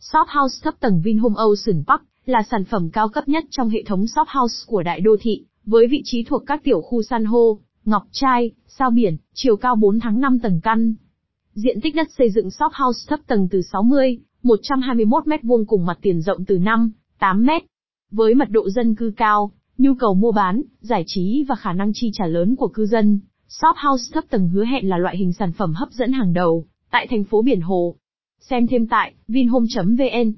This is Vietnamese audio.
Shop House thấp tầng Vinhome Ocean Park là sản phẩm cao cấp nhất trong hệ thống shop house của đại đô thị, với vị trí thuộc các tiểu khu san hô, ngọc trai, sao biển, chiều cao 4 tháng 5 tầng căn. Diện tích đất xây dựng shop house thấp tầng từ 60, 121 m2 cùng mặt tiền rộng từ 5, 8m. Với mật độ dân cư cao, nhu cầu mua bán, giải trí và khả năng chi trả lớn của cư dân, shop house thấp tầng hứa hẹn là loại hình sản phẩm hấp dẫn hàng đầu tại thành phố Biển Hồ. Xem thêm tại vinhome.vn